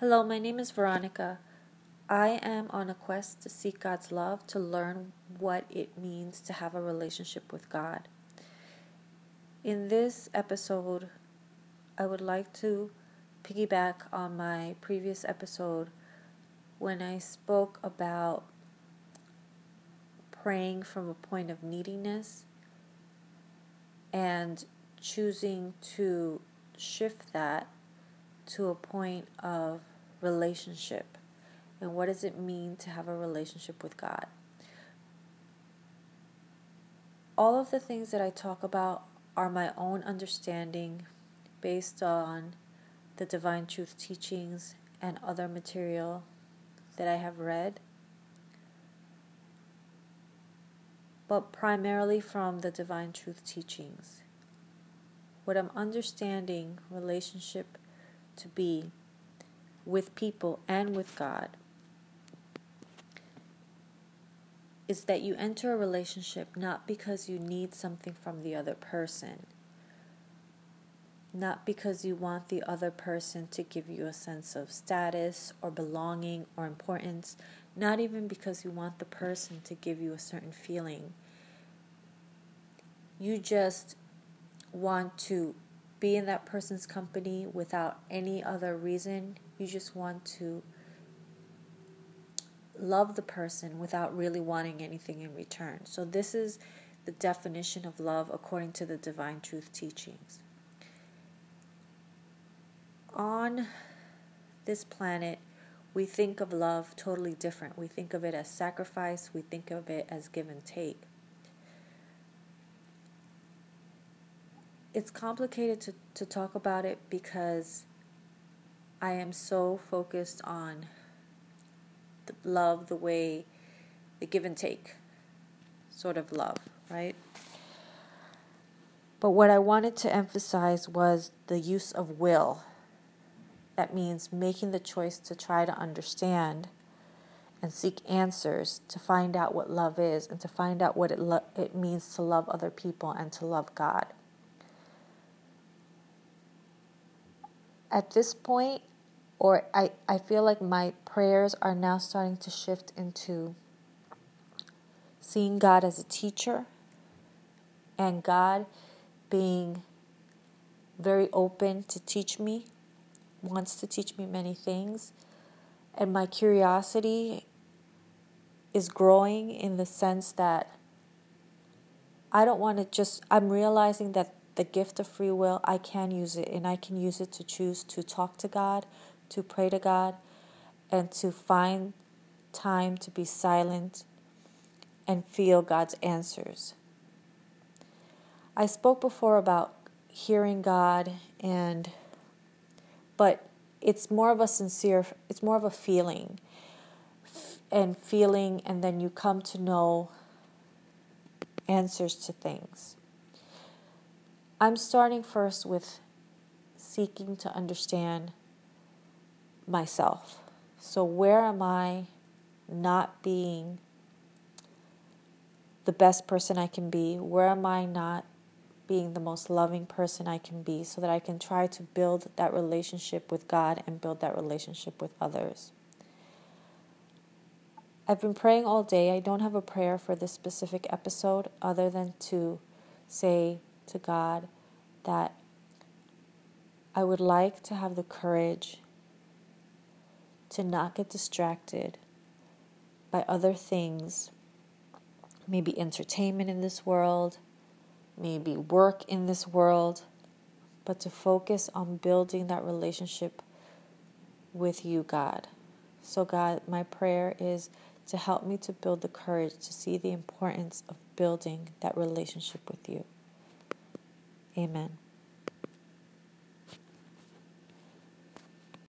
Hello, my name is Veronica. I am on a quest to seek God's love, to learn what it means to have a relationship with God. In this episode, I would like to piggyback on my previous episode when I spoke about praying from a point of neediness and choosing to shift that to a point of relationship. And what does it mean to have a relationship with God? All of the things that I talk about are my own understanding based on the Divine Truth teachings and other material that I have read, but primarily from the Divine Truth teachings. What I'm understanding relationship to be with people and with God is that you enter a relationship not because you need something from the other person, not because you want the other person to give you a sense of status or belonging or importance, not even because you want the person to give you a certain feeling. You just want to be in that person's company without any other reason. You just want to love the person without really wanting anything in return. So, this is the definition of love according to the Divine Truth teachings. On this planet, we think of love totally different. We think of it as sacrifice, we think of it as give and take. It's complicated to, to talk about it because I am so focused on love the way the give and take sort of love, right? But what I wanted to emphasize was the use of will. That means making the choice to try to understand and seek answers to find out what love is and to find out what it, lo- it means to love other people and to love God. At this point, or I, I feel like my prayers are now starting to shift into seeing God as a teacher and God being very open to teach me, wants to teach me many things. And my curiosity is growing in the sense that I don't want to just, I'm realizing that the gift of free will, I can use it and I can use it to choose to talk to God, to pray to God and to find time to be silent and feel God's answers. I spoke before about hearing God and but it's more of a sincere it's more of a feeling and feeling and then you come to know answers to things. I'm starting first with seeking to understand myself. So, where am I not being the best person I can be? Where am I not being the most loving person I can be so that I can try to build that relationship with God and build that relationship with others? I've been praying all day. I don't have a prayer for this specific episode other than to say to God that I would like to have the courage to not get distracted by other things, maybe entertainment in this world, maybe work in this world, but to focus on building that relationship with you, God. So, God, my prayer is to help me to build the courage to see the importance of building that relationship with you. Amen.